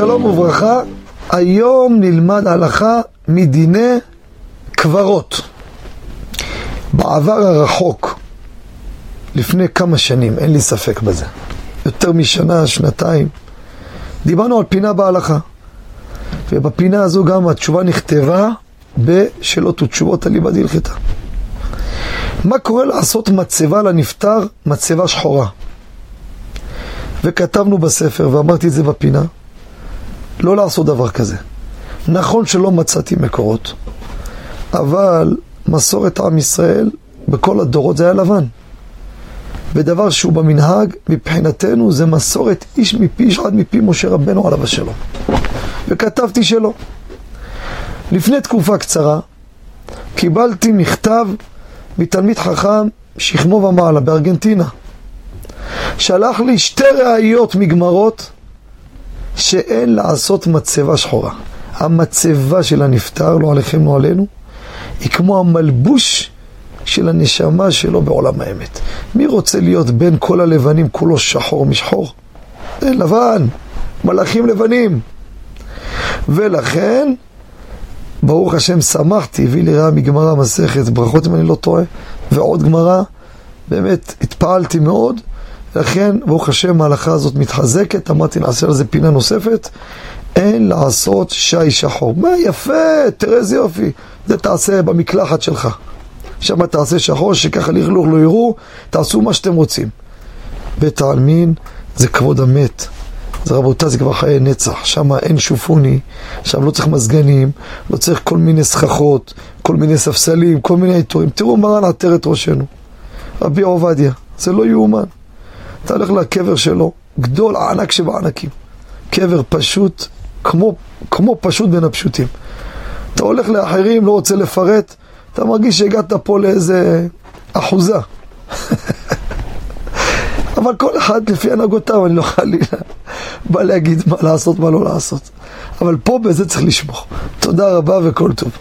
שלום וברכה, היום נלמד הלכה מדיני קברות. בעבר הרחוק, לפני כמה שנים, אין לי ספק בזה, יותר משנה, שנתיים, דיברנו על פינה בהלכה. ובפינה הזו גם התשובה נכתבה בשאלות ותשובות אליבא דהלכתה. מה קורה לעשות מצבה לנפטר, מצבה שחורה? וכתבנו בספר, ואמרתי את זה בפינה, לא לעשות דבר כזה. נכון שלא מצאתי מקורות, אבל מסורת עם ישראל בכל הדורות זה היה לבן. ודבר שהוא במנהג, מבחינתנו זה מסורת איש מפי איש עד מפי משה רבנו עליו השלום. וכתבתי שלא. לפני תקופה קצרה קיבלתי מכתב מתלמיד חכם שכמו ומעלה בארגנטינה. שלח לי שתי ראיות מגמרות שאין לעשות מצבה שחורה. המצבה של הנפטר, לא עליכם, לא עלינו, היא כמו המלבוש של הנשמה שלו בעולם האמת. מי רוצה להיות בין כל הלבנים כולו שחור משחור? זה לבן, מלאכים לבנים. ולכן, ברוך השם, שמחתי, הביא לי רעה מגמרא מסכת, ברכות אם אני לא טועה, ועוד גמרא, באמת התפעלתי מאוד, לכן, ברוך השם, ההלכה הזאת מתחזקת, אמרתי נעשה על זה פינה נוספת, אין לעשות שי שחור. מה יפה, תראה איזה יופי, זה תעשה במקלחת שלך. שם תעשה שחור, שככה לכלוך לא יראו, תעשו מה שאתם רוצים. בית העלמין זה כבוד המת. זה רבותיי, זה כבר חיי נצח, שם אין שופוני, שם לא צריך מזגנים, לא צריך כל מיני סככות, כל מיני ספסלים, כל מיני עיטורים. תראו מרן עטר את ראשנו, רבי עובדיה, זה לא יאומן. אתה הולך לקבר שלו, גדול ענק שבענקים. קבר פשוט, כמו, כמו פשוט בין הפשוטים. אתה הולך לאחרים, לא רוצה לפרט, אתה מרגיש שהגעת פה לאיזה אחוזה. אבל כל אחד לפי הנהגותיו, אני לא חלילה בא להגיד מה לעשות, מה לא לעשות. אבל פה בזה צריך לשמור. תודה רבה וכל טוב.